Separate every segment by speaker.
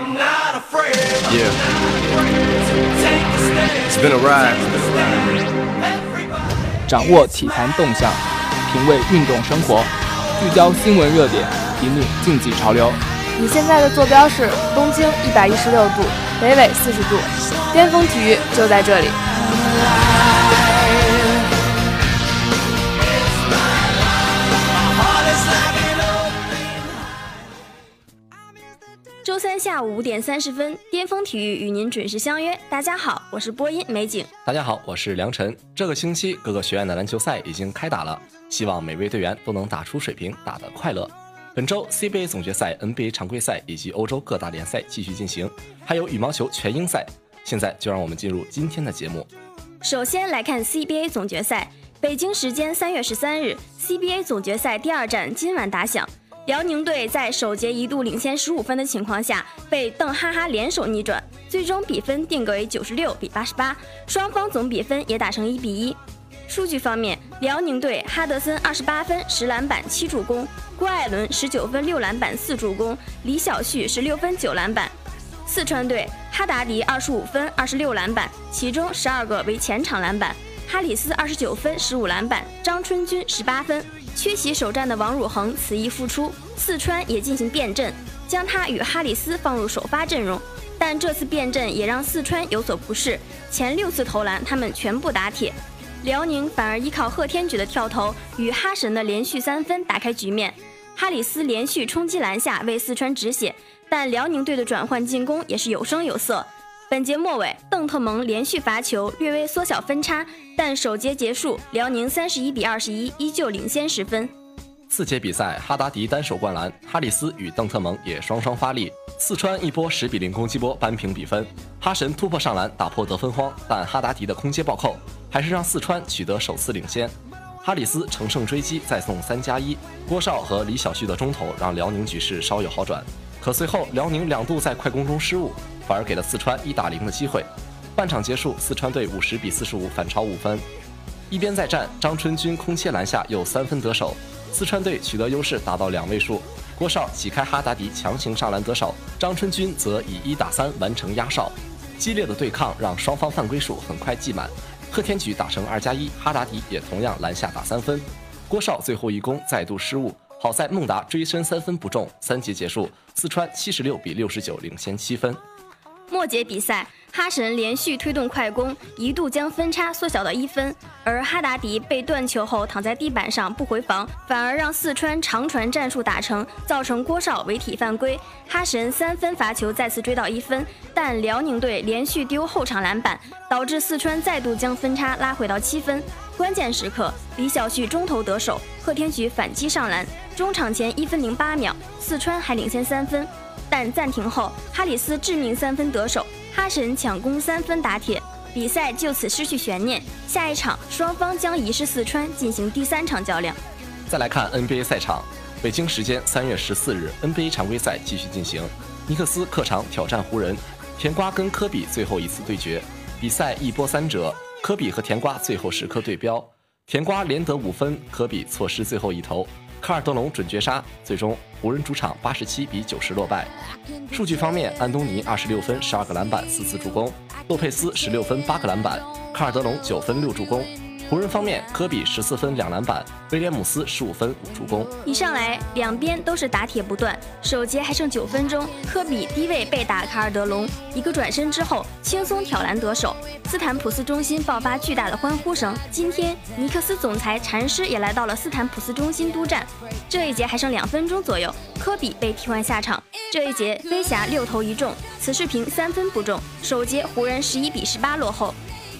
Speaker 1: Yeah. It's been a ride.
Speaker 2: 掌握体坛动向，品味运动生活，聚焦新闻热点，引领竞技潮流。
Speaker 3: 你现在的坐标是东经一百一十六度，北纬四十度，巅峰体育就在这里。
Speaker 4: 三下午五点三十分，巅峰体育与您准时相约。大家好，我是播音美景。
Speaker 5: 大家好，我是梁晨。这个星期各个学院的篮球赛已经开打了，希望每位队员都能打出水平，打得快乐。本周 CBA 总决赛、NBA 常规赛以及欧洲各大联赛继续进行，还有羽毛球全英赛。现在就让我们进入今天的节目。
Speaker 4: 首先来看 CBA 总决赛，北京时间三月十三日，CBA 总决赛第二战今晚打响。辽宁队在首节一度领先十五分的情况下，被邓哈哈联手逆转，最终比分定格为九十六比八十八，双方总比分也打成一比一。数据方面，辽宁队哈德森二十八分十篮板七助攻，郭艾伦十九分六篮板四助攻，李晓旭十六分九篮板。四川队哈达迪二十五分二十六篮板，其中十二个为前场篮板；哈里斯二十九分十五篮板，张春军十八分。缺席首战的王汝恒此役复出，四川也进行变阵，将他与哈里斯放入首发阵容。但这次变阵也让四川有所不适，前六次投篮他们全部打铁，辽宁反而依靠贺天举的跳投与哈神的连续三分打开局面。哈里斯连续冲击篮下为四川止血，但辽宁队的转换进攻也是有声有色。本节末尾，邓特蒙连续罚球，略微缩小分差，但首节结束，辽宁三十一比二十一依旧领先十分。
Speaker 5: 四节比赛，哈达迪单手灌篮，哈里斯与邓特蒙也双双发力，四川一波十比零攻击波扳平比分。哈神突破上篮打破得分荒，但哈达迪的空接暴扣还是让四川取得首次领先。哈里斯乘胜追击，再送三加一，郭少和李晓旭的中投让辽宁局势稍有好转。可随后辽宁两度在快攻中失误。反而给了四川一打零的机会。半场结束，四川队五十比四十五反超五分。一边再战，张春军空切篮下又三分得手，四川队取得优势达到两位数。郭少挤开哈达迪强行上篮得手，张春军则以一打三完成压哨。激烈的对抗让双方犯规数很快计满。贺天举打成二加一，哈达迪也同样篮下打三分。郭少最后一攻再度失误，好在孟达追身三分不中。三节结束，四川七十六比六十九领先七分。
Speaker 4: 末节比赛，哈神连续推动快攻，一度将分差缩小到一分，而哈达迪被断球后躺在地板上不回防，反而让四川长传战术打成，造成郭少违体犯规。哈神三分罚球再次追到一分，但辽宁队连续丢后场篮板，导致四川再度将分差拉回到七分。关键时刻，李晓旭中投得手，贺天举反击上篮，中场前一分零八秒，四川还领先三分。但暂停后，哈里斯致命三分得手，哈神抢攻三分打铁，比赛就此失去悬念。下一场双方将移师四川进行第三场较量。
Speaker 5: 再来看 NBA 赛场，北京时间三月十四日，NBA 常规赛继续进行，尼克斯客场挑战湖人，甜瓜跟科比最后一次对决，比赛一波三折，科比和甜瓜最后时刻对标，甜瓜连得五分，科比错失最后一投。卡尔德隆准绝杀，最终湖人主场八十七比九十落败。数据方面，安东尼二十六分、十二个篮板、四次助攻；洛佩斯十六分、八个篮板；卡尔德隆九分、六助攻。湖人方面，科比十四分两篮板，威廉姆斯十五分五助攻。
Speaker 4: 一上来，两边都是打铁不断。首节还剩九分钟，科比低位被打卡尔德隆，一个转身之后轻松挑篮得手。斯坦普斯中心爆发巨大的欢呼声。今天尼克斯总裁禅师也来到了斯坦普斯中心督战。这一节还剩两分钟左右，科比被替换下场。这一节飞侠六投一中，此视频三分不中。首节湖人十一比十八落后。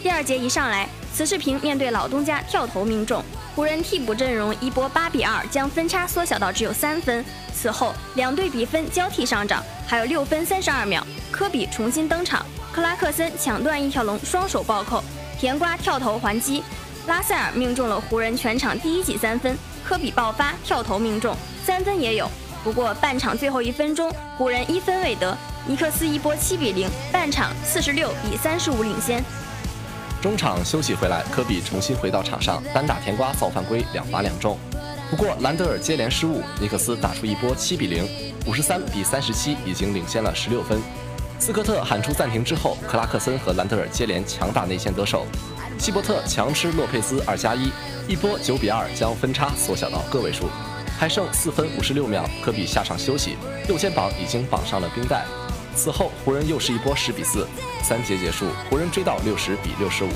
Speaker 4: 第二节一上来。此视频面对老东家跳投命中，湖人替补阵容一波八比二将分差缩小到只有三分。此后两队比分交替上涨，还有六分三十二秒，科比重新登场，克拉克森抢断一条龙，双手暴扣，甜瓜跳投还击，拉塞尔命中了湖人全场第一记三分，科比爆发跳投命中，三分也有。不过半场最后一分钟，湖人一分未得，尼克斯一波七比零，半场四十六比三十五领先。
Speaker 5: 中场休息回来，科比重新回到场上，单打甜瓜造犯规，两罚两中。不过兰德尔接连失误，尼克斯打出一波七比零。五十三比三十七，已经领先了十六分。斯科特喊出暂停之后，克拉克森和兰德尔接连强打内线得手，希伯特强吃洛佩斯二加一，一波九比二将分差缩小到个位数。还剩四分五十六秒，科比下场休息，右肩膀已经绑上了冰袋。此后湖人又是一波十比四，三节结束，湖人追到六十比六十五。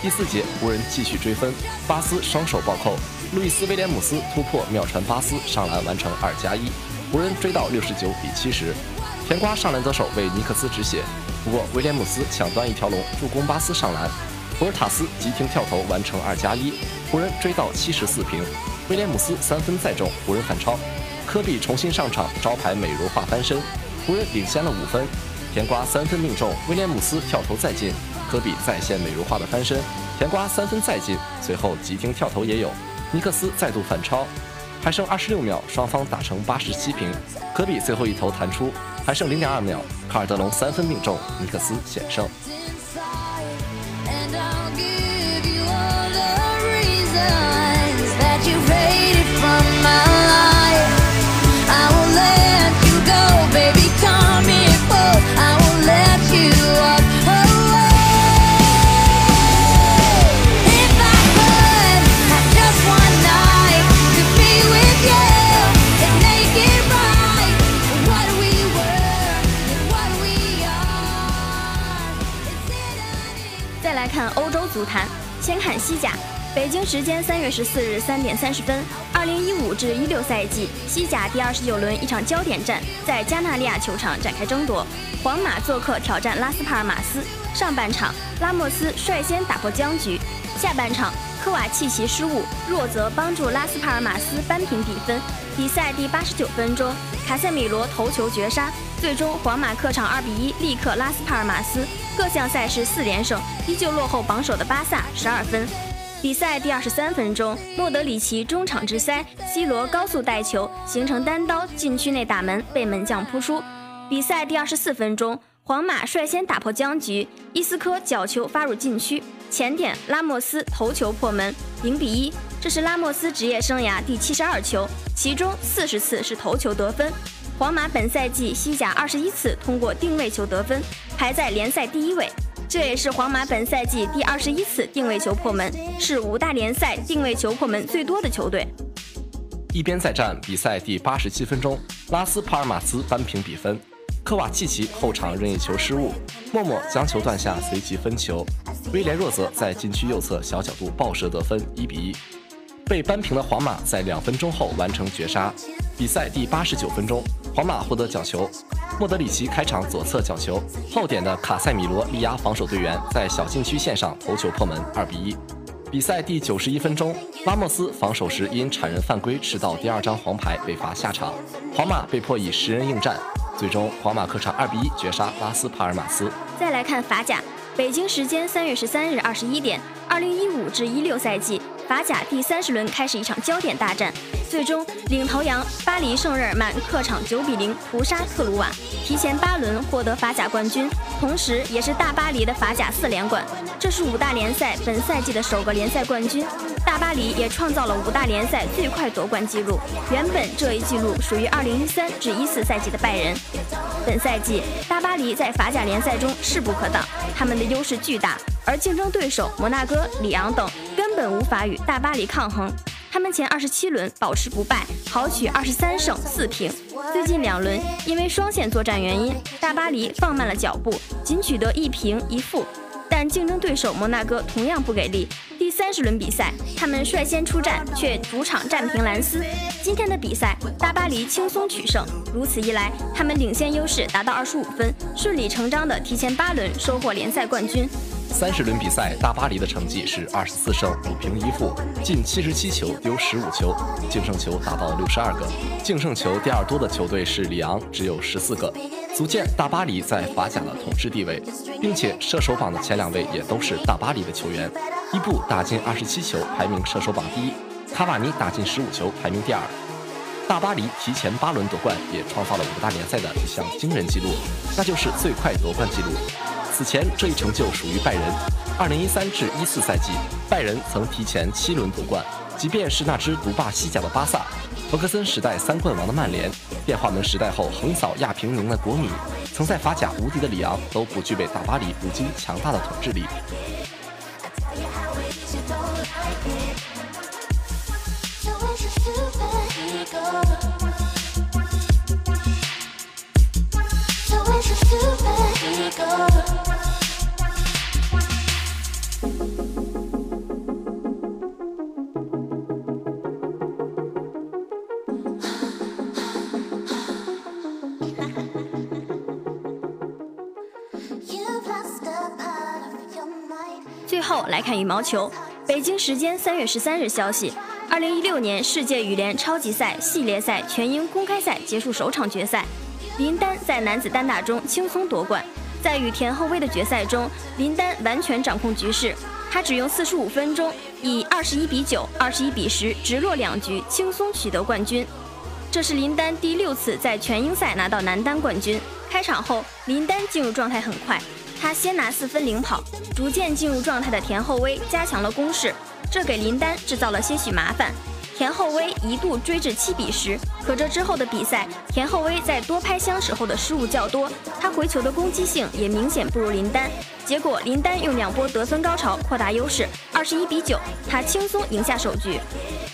Speaker 5: 第四节湖人继续追分，巴斯双手暴扣，路易斯威廉姆斯突破妙传巴斯上篮完成二加一，湖人追到六十九比七十。甜瓜上篮得手为尼克斯止血，不过威廉姆斯抢断一条龙助攻巴斯上篮，博尔塔斯急停跳投完成二加一，湖人追到七十四平。威廉姆斯三分再中，湖人反超。科比重新上场，招牌美如画翻身，湖人领先了五分。甜瓜三分命中，威廉姆斯跳投再进，科比再现美如画的翻身。甜瓜三分再进，随后急停跳投也有。尼克斯再度反超，还剩二十六秒，双方打成八十七平。科比最后一投弹出，还剩零点二秒，卡尔德隆三分命中，尼克斯险胜。
Speaker 4: 时间三月十四日三点三十分，二零一五至一六赛季西甲第二十九轮一场焦点战在加纳利亚球场展开争夺。皇马做客挑战拉斯帕尔马斯。上半场，拉莫斯率先打破僵局；下半场，科瓦契奇失误，弱则帮助拉斯帕尔马斯扳平比分。比赛第八十九分钟，卡塞米罗头球绝杀，最终皇马客场二比一力克拉斯帕尔马斯，各项赛事四连胜，依旧落后榜首的巴萨十二分。比赛第二十三分钟，莫德里奇中场直塞，C 罗高速带球形成单刀，禁区内打门被门将扑出。比赛第二十四分钟，皇马率先打破僵局，伊斯科角球发入禁区，前点拉莫斯头球破门，零比一。这是拉莫斯职业生涯第七十二球，其中四十次是头球得分。皇马本赛季西甲二十一次通过定位球得分，排在联赛第一位。这也是皇马本赛季第二十一次定位球破门，是五大联赛定位球破门最多的球队。
Speaker 5: 一边再战，比赛第八十七分钟，拉斯帕尔马斯扳平比分。科瓦契奇后场任意球失误，默默将球断下，随即分球。威廉若泽在禁区右侧小角度爆射得分，一比一。被扳平的皇马在两分钟后完成绝杀。比赛第八十九分钟，皇马获得角球。莫德里奇开场左侧角球，后点的卡塞米罗力压防守队员，在小禁区线上头球破门，二比一。比赛第九十一分钟，拉莫斯防守时因铲人犯规迟到第二张黄牌被罚下场，皇马被迫以十人应战，最终皇马客场二比一绝杀拉斯帕尔马斯。
Speaker 4: 再来看法甲，北京时间三月十三日二十一点，二零一五至一六赛季。法甲第三十轮开始一场焦点大战，最终领头羊巴黎圣日耳曼客场九比零屠杀特鲁瓦，提前八轮获得法甲冠军，同时也是大巴黎的法甲四连冠。这是五大联赛本赛季的首个联赛冠军，大巴黎也创造了五大联赛最快夺冠纪录。原本这一纪录属于二零一三至一四赛季的拜仁。本赛季大巴黎在法甲联赛中势不可挡，他们的优势巨大，而竞争对手摩纳哥、里昂等。根本无法与大巴黎抗衡，他们前二十七轮保持不败，豪取二十三胜四平。最近两轮因为双线作战原因，大巴黎放慢了脚步，仅取得一平一负。但竞争对手摩纳哥同样不给力，第三十轮比赛他们率先出战，却主场战平兰斯。今天的比赛，大巴黎轻松取胜，如此一来，他们领先优势达到二十五分，顺理成章地提前八轮收获联赛冠军。
Speaker 5: 三十轮比赛，大巴黎的成绩是二十四胜五平一负，进七十七球，丢十五球，净胜球达到六十二个。净胜球第二多的球队是里昂，只有十四个，足见大巴黎在法甲的统治地位，并且射手榜的前两位也都是大巴黎的球员。伊布打进二十七球，排名射手榜第一；卡瓦尼打进十五球，排名第二。大巴黎提前八轮夺冠，也创造了五大联赛的一项惊人纪录，那就是最快夺冠纪录。此前这一成就属于拜仁。二零一三至一四赛季，拜仁曾提前七轮夺冠。即便是那支独霸西甲的巴萨，弗格森时代三冠王的曼联，变化门时代后横扫亚平宁的国米，曾在法甲无敌的里昂，都不具备大巴黎如今强大的统治力。
Speaker 4: 后来看羽毛球。北京时间三月十三日消息，二零一六年世界羽联超级赛系列赛全英公开赛结束首场决赛，林丹在男子单打中轻松夺冠。在与田后威的决赛中，林丹完全掌控局势，他只用四十五分钟，以二十一比九、二十一比十直落两局轻松取得冠军。这是林丹第六次在全英赛拿到男单冠军。开场后，林丹进入状态很快。他先拿四分领跑，逐渐进入状态的田后威加强了攻势，这给林丹制造了些许麻烦。田后威一度追至七比十，可这之后的比赛，田后威在多拍相持后的失误较多，他回球的攻击性也明显不如林丹。结果林丹用两波得分高潮扩大优势，二十一比九，他轻松赢下首局。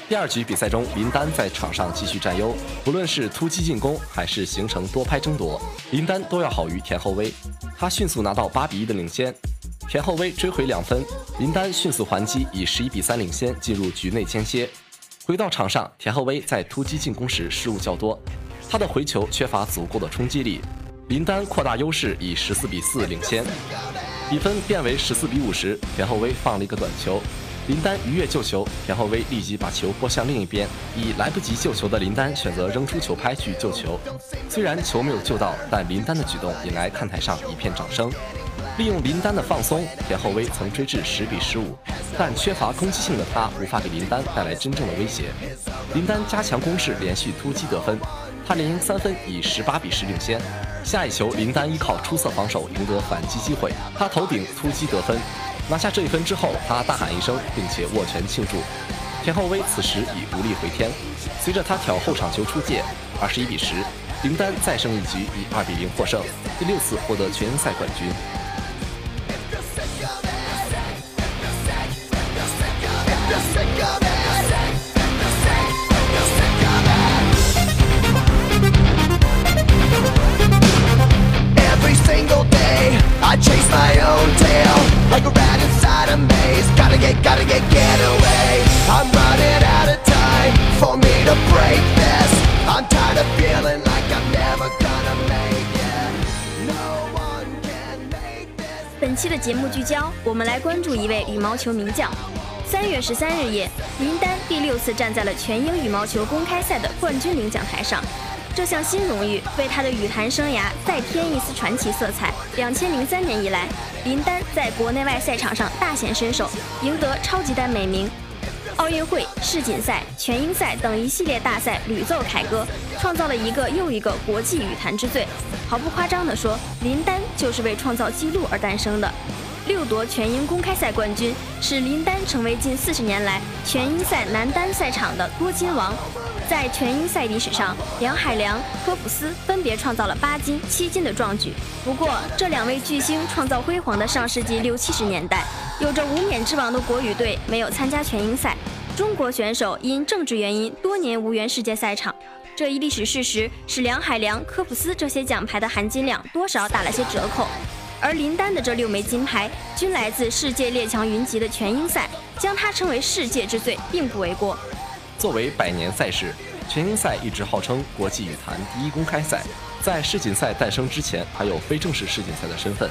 Speaker 5: 第二局比赛中，林丹在场上继续占优，不论是突击进攻还是形成多拍争夺，林丹都要好于田后威。他迅速拿到八比一的领先，田后威追回两分，林丹迅速还击，以十一比三领先进入局内间歇。回到场上，田后威在突击进攻时失误较多，他的回球缺乏足够的冲击力，林丹扩大优势，以十四比四领先。比分变为十四比五时，田后威放了一个短球，林丹一跃救球，田后威立即把球拨向另一边，已来不及救球的林丹选择扔出球拍去救球，虽然球没有救到，但林丹的举动引来看台上一片掌声。利用林丹的放松，田后威曾追至十比十五，但缺乏攻击性的他无法给林丹带来真正的威胁。林丹加强攻势，连续突击得分，他连赢三分，以十八比十领先。下一球，林丹依靠出色防守赢得反击机会，他头顶突击得分，拿下这一分之后，他大喊一声，并且握拳庆祝。田后威此时已无力回天，随着他挑后场球出界，二十一比十，林丹再胜一局，以二比零获胜，第六次获得全英赛冠军。
Speaker 6: Get, gotta get, get away. I'm running out of time for me to break this. I'm tired of feeling like I'm never gonna make it. No one can make this.
Speaker 4: 本期的节目聚焦，我们来关注一位羽毛球名将。三月十三日夜，林丹第六次站在了全英羽毛球公开赛的冠军领奖台上，这项新荣誉为他的羽坛生涯再添一丝传奇色彩。两千零三年以来，林丹在国内外赛场上大显身手，赢得超级丹美名。奥运会、世锦赛、全英赛等一系列大赛屡奏凯歌，创造了一个又一个国际羽坛之最。毫不夸张地说，林丹就是为创造纪录而诞生的。六夺全英公开赛冠军，使林丹成为近四十年来全英赛男单赛场的多金王。在全英赛历史上，梁海良、科普斯分别创造了八金、七金的壮举。不过，这两位巨星创造辉煌的上世纪六七十年代，有着无冕之王的国羽队没有参加全英赛，中国选手因政治原因多年无缘世界赛场。这一历史事实使梁海良、科普斯这些奖牌的含金量多少打了些折扣。而林丹的这六枚金牌均来自世界列强云集的全英赛，将他称为世界之最，并不为过。
Speaker 5: 作为百年赛事，全英赛一直号称国际羽坛第一公开赛。在世锦赛诞生之前，还有非正式世锦赛的身份。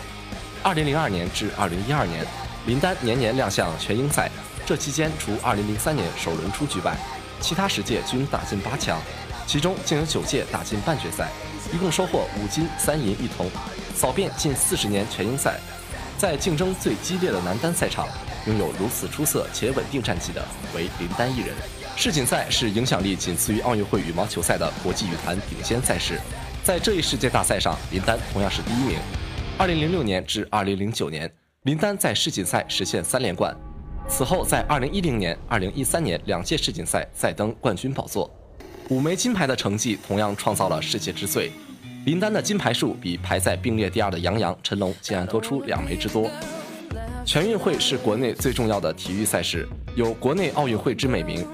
Speaker 5: 2002年至2012年，林丹年年亮相全英赛。这期间，除2003年首轮出局外，其他十届均打进八强，其中竟有九届打进半决赛，一共收获五金三银一铜，扫遍近四十年全英赛。在竞争最激烈的男单赛场，拥有如此出色且稳定战绩的，为林丹一人。世锦赛是影响力仅次于奥运会羽毛球赛的国际羽坛顶尖赛事，在这一世界大赛上，林丹同样是第一名。二零零六年至二零零九年，林丹在世锦赛实现三连冠，此后在二零一零年、二零一三年两届世锦赛再登冠军宝座。五枚金牌的成绩同样创造了世界之最。林丹的金牌数比排在并列第二的杨洋、陈龙竟然多出两枚之多。全运会是国内最重要的体育赛事，有“国内奥运会”之美名。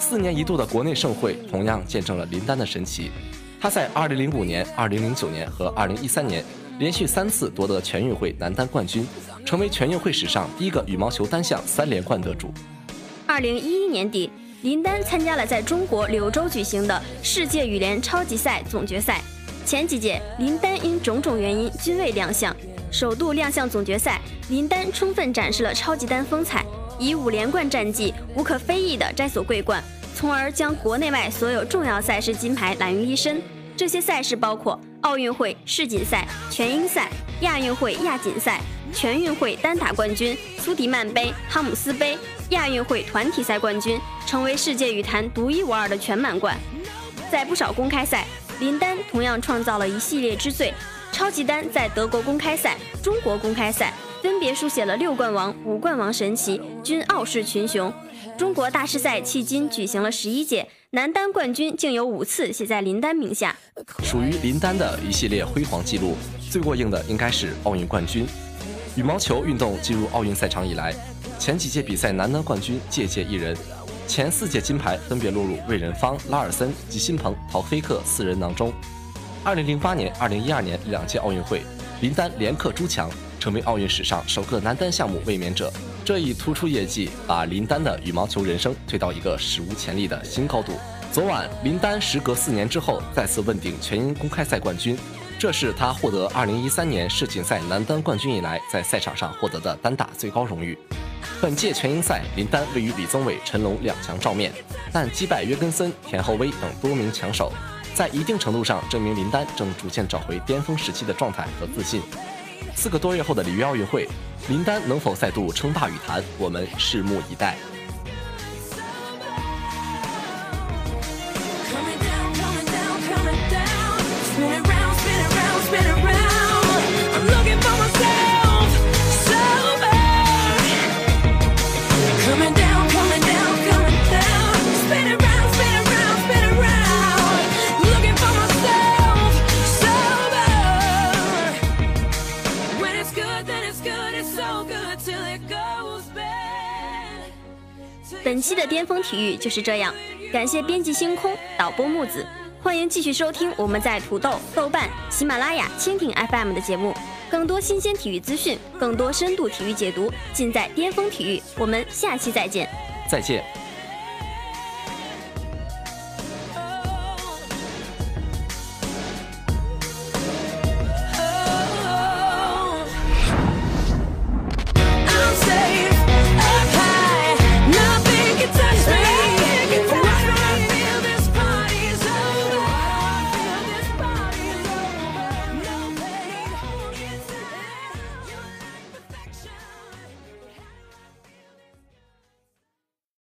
Speaker 5: 四年一度的国内盛会同样见证了林丹的神奇。他在2005年、2009年和2013年连续三次夺得全运会男单冠军，成为全运会史上第一个羽毛球单项三连冠得主。
Speaker 4: 2011年底，林丹参加了在中国柳州举行的世界羽联超级赛总决赛。前几届林丹因种种原因均未亮相，首度亮相总决赛，林丹充分展示了超级丹风采，以五连冠战绩无可非议地摘所桂冠，从而将国内外所有重要赛事金牌揽于一身。这些赛事包括奥运会世锦赛、全英赛、亚运会亚锦赛、全运会单打冠军、苏迪曼杯、哈姆斯杯、亚运会团体赛冠军，成为世界羽坛独一无二的全满贯。在不少公开赛。林丹同样创造了一系列之最，超级丹在德国公开赛、中国公开赛分别书写了六冠王、五冠王神奇，均傲视群雄。中国大师赛迄今举行了十一届，男单冠军竟有五次写在林丹名下，
Speaker 5: 属于林丹的一系列辉煌记录。最过硬的应该是奥运冠军。羽毛球运动进入奥运赛场以来，前几届比赛男单冠军届届一人。前四届金牌分别落入魏仁芳、拉尔森、吉辛鹏、陶菲克四人囊中。二零零八年、二零一二年两届奥运会，林丹连克朱强，成为奥运史上首个男单项目卫冕者。这一突出业绩，把林丹的羽毛球人生推到一个史无前例的新高度。昨晚，林丹时隔四年之后再次问鼎全英公开赛冠军，这是他获得二零一三年世锦赛男单冠军以来在赛场上获得的单打最高荣誉。本届全英赛，林丹位于李宗伟、陈龙两强照面，但击败约根森、田浩威等多名强手，在一定程度上证明林丹正逐渐找回巅峰时期的状态和自信。四个多月后的里约奥运会，林丹能否再度称霸羽坛，我们拭目以待。
Speaker 4: 本期的巅峰体育就是这样，感谢编辑星空，导播木子，欢迎继续收听我们在土豆、豆瓣、喜马拉雅、蜻蜓 FM 的节目，更多新鲜体育资讯，更多深度体育解读，尽在巅峰体育。我们下期再见，
Speaker 5: 再见。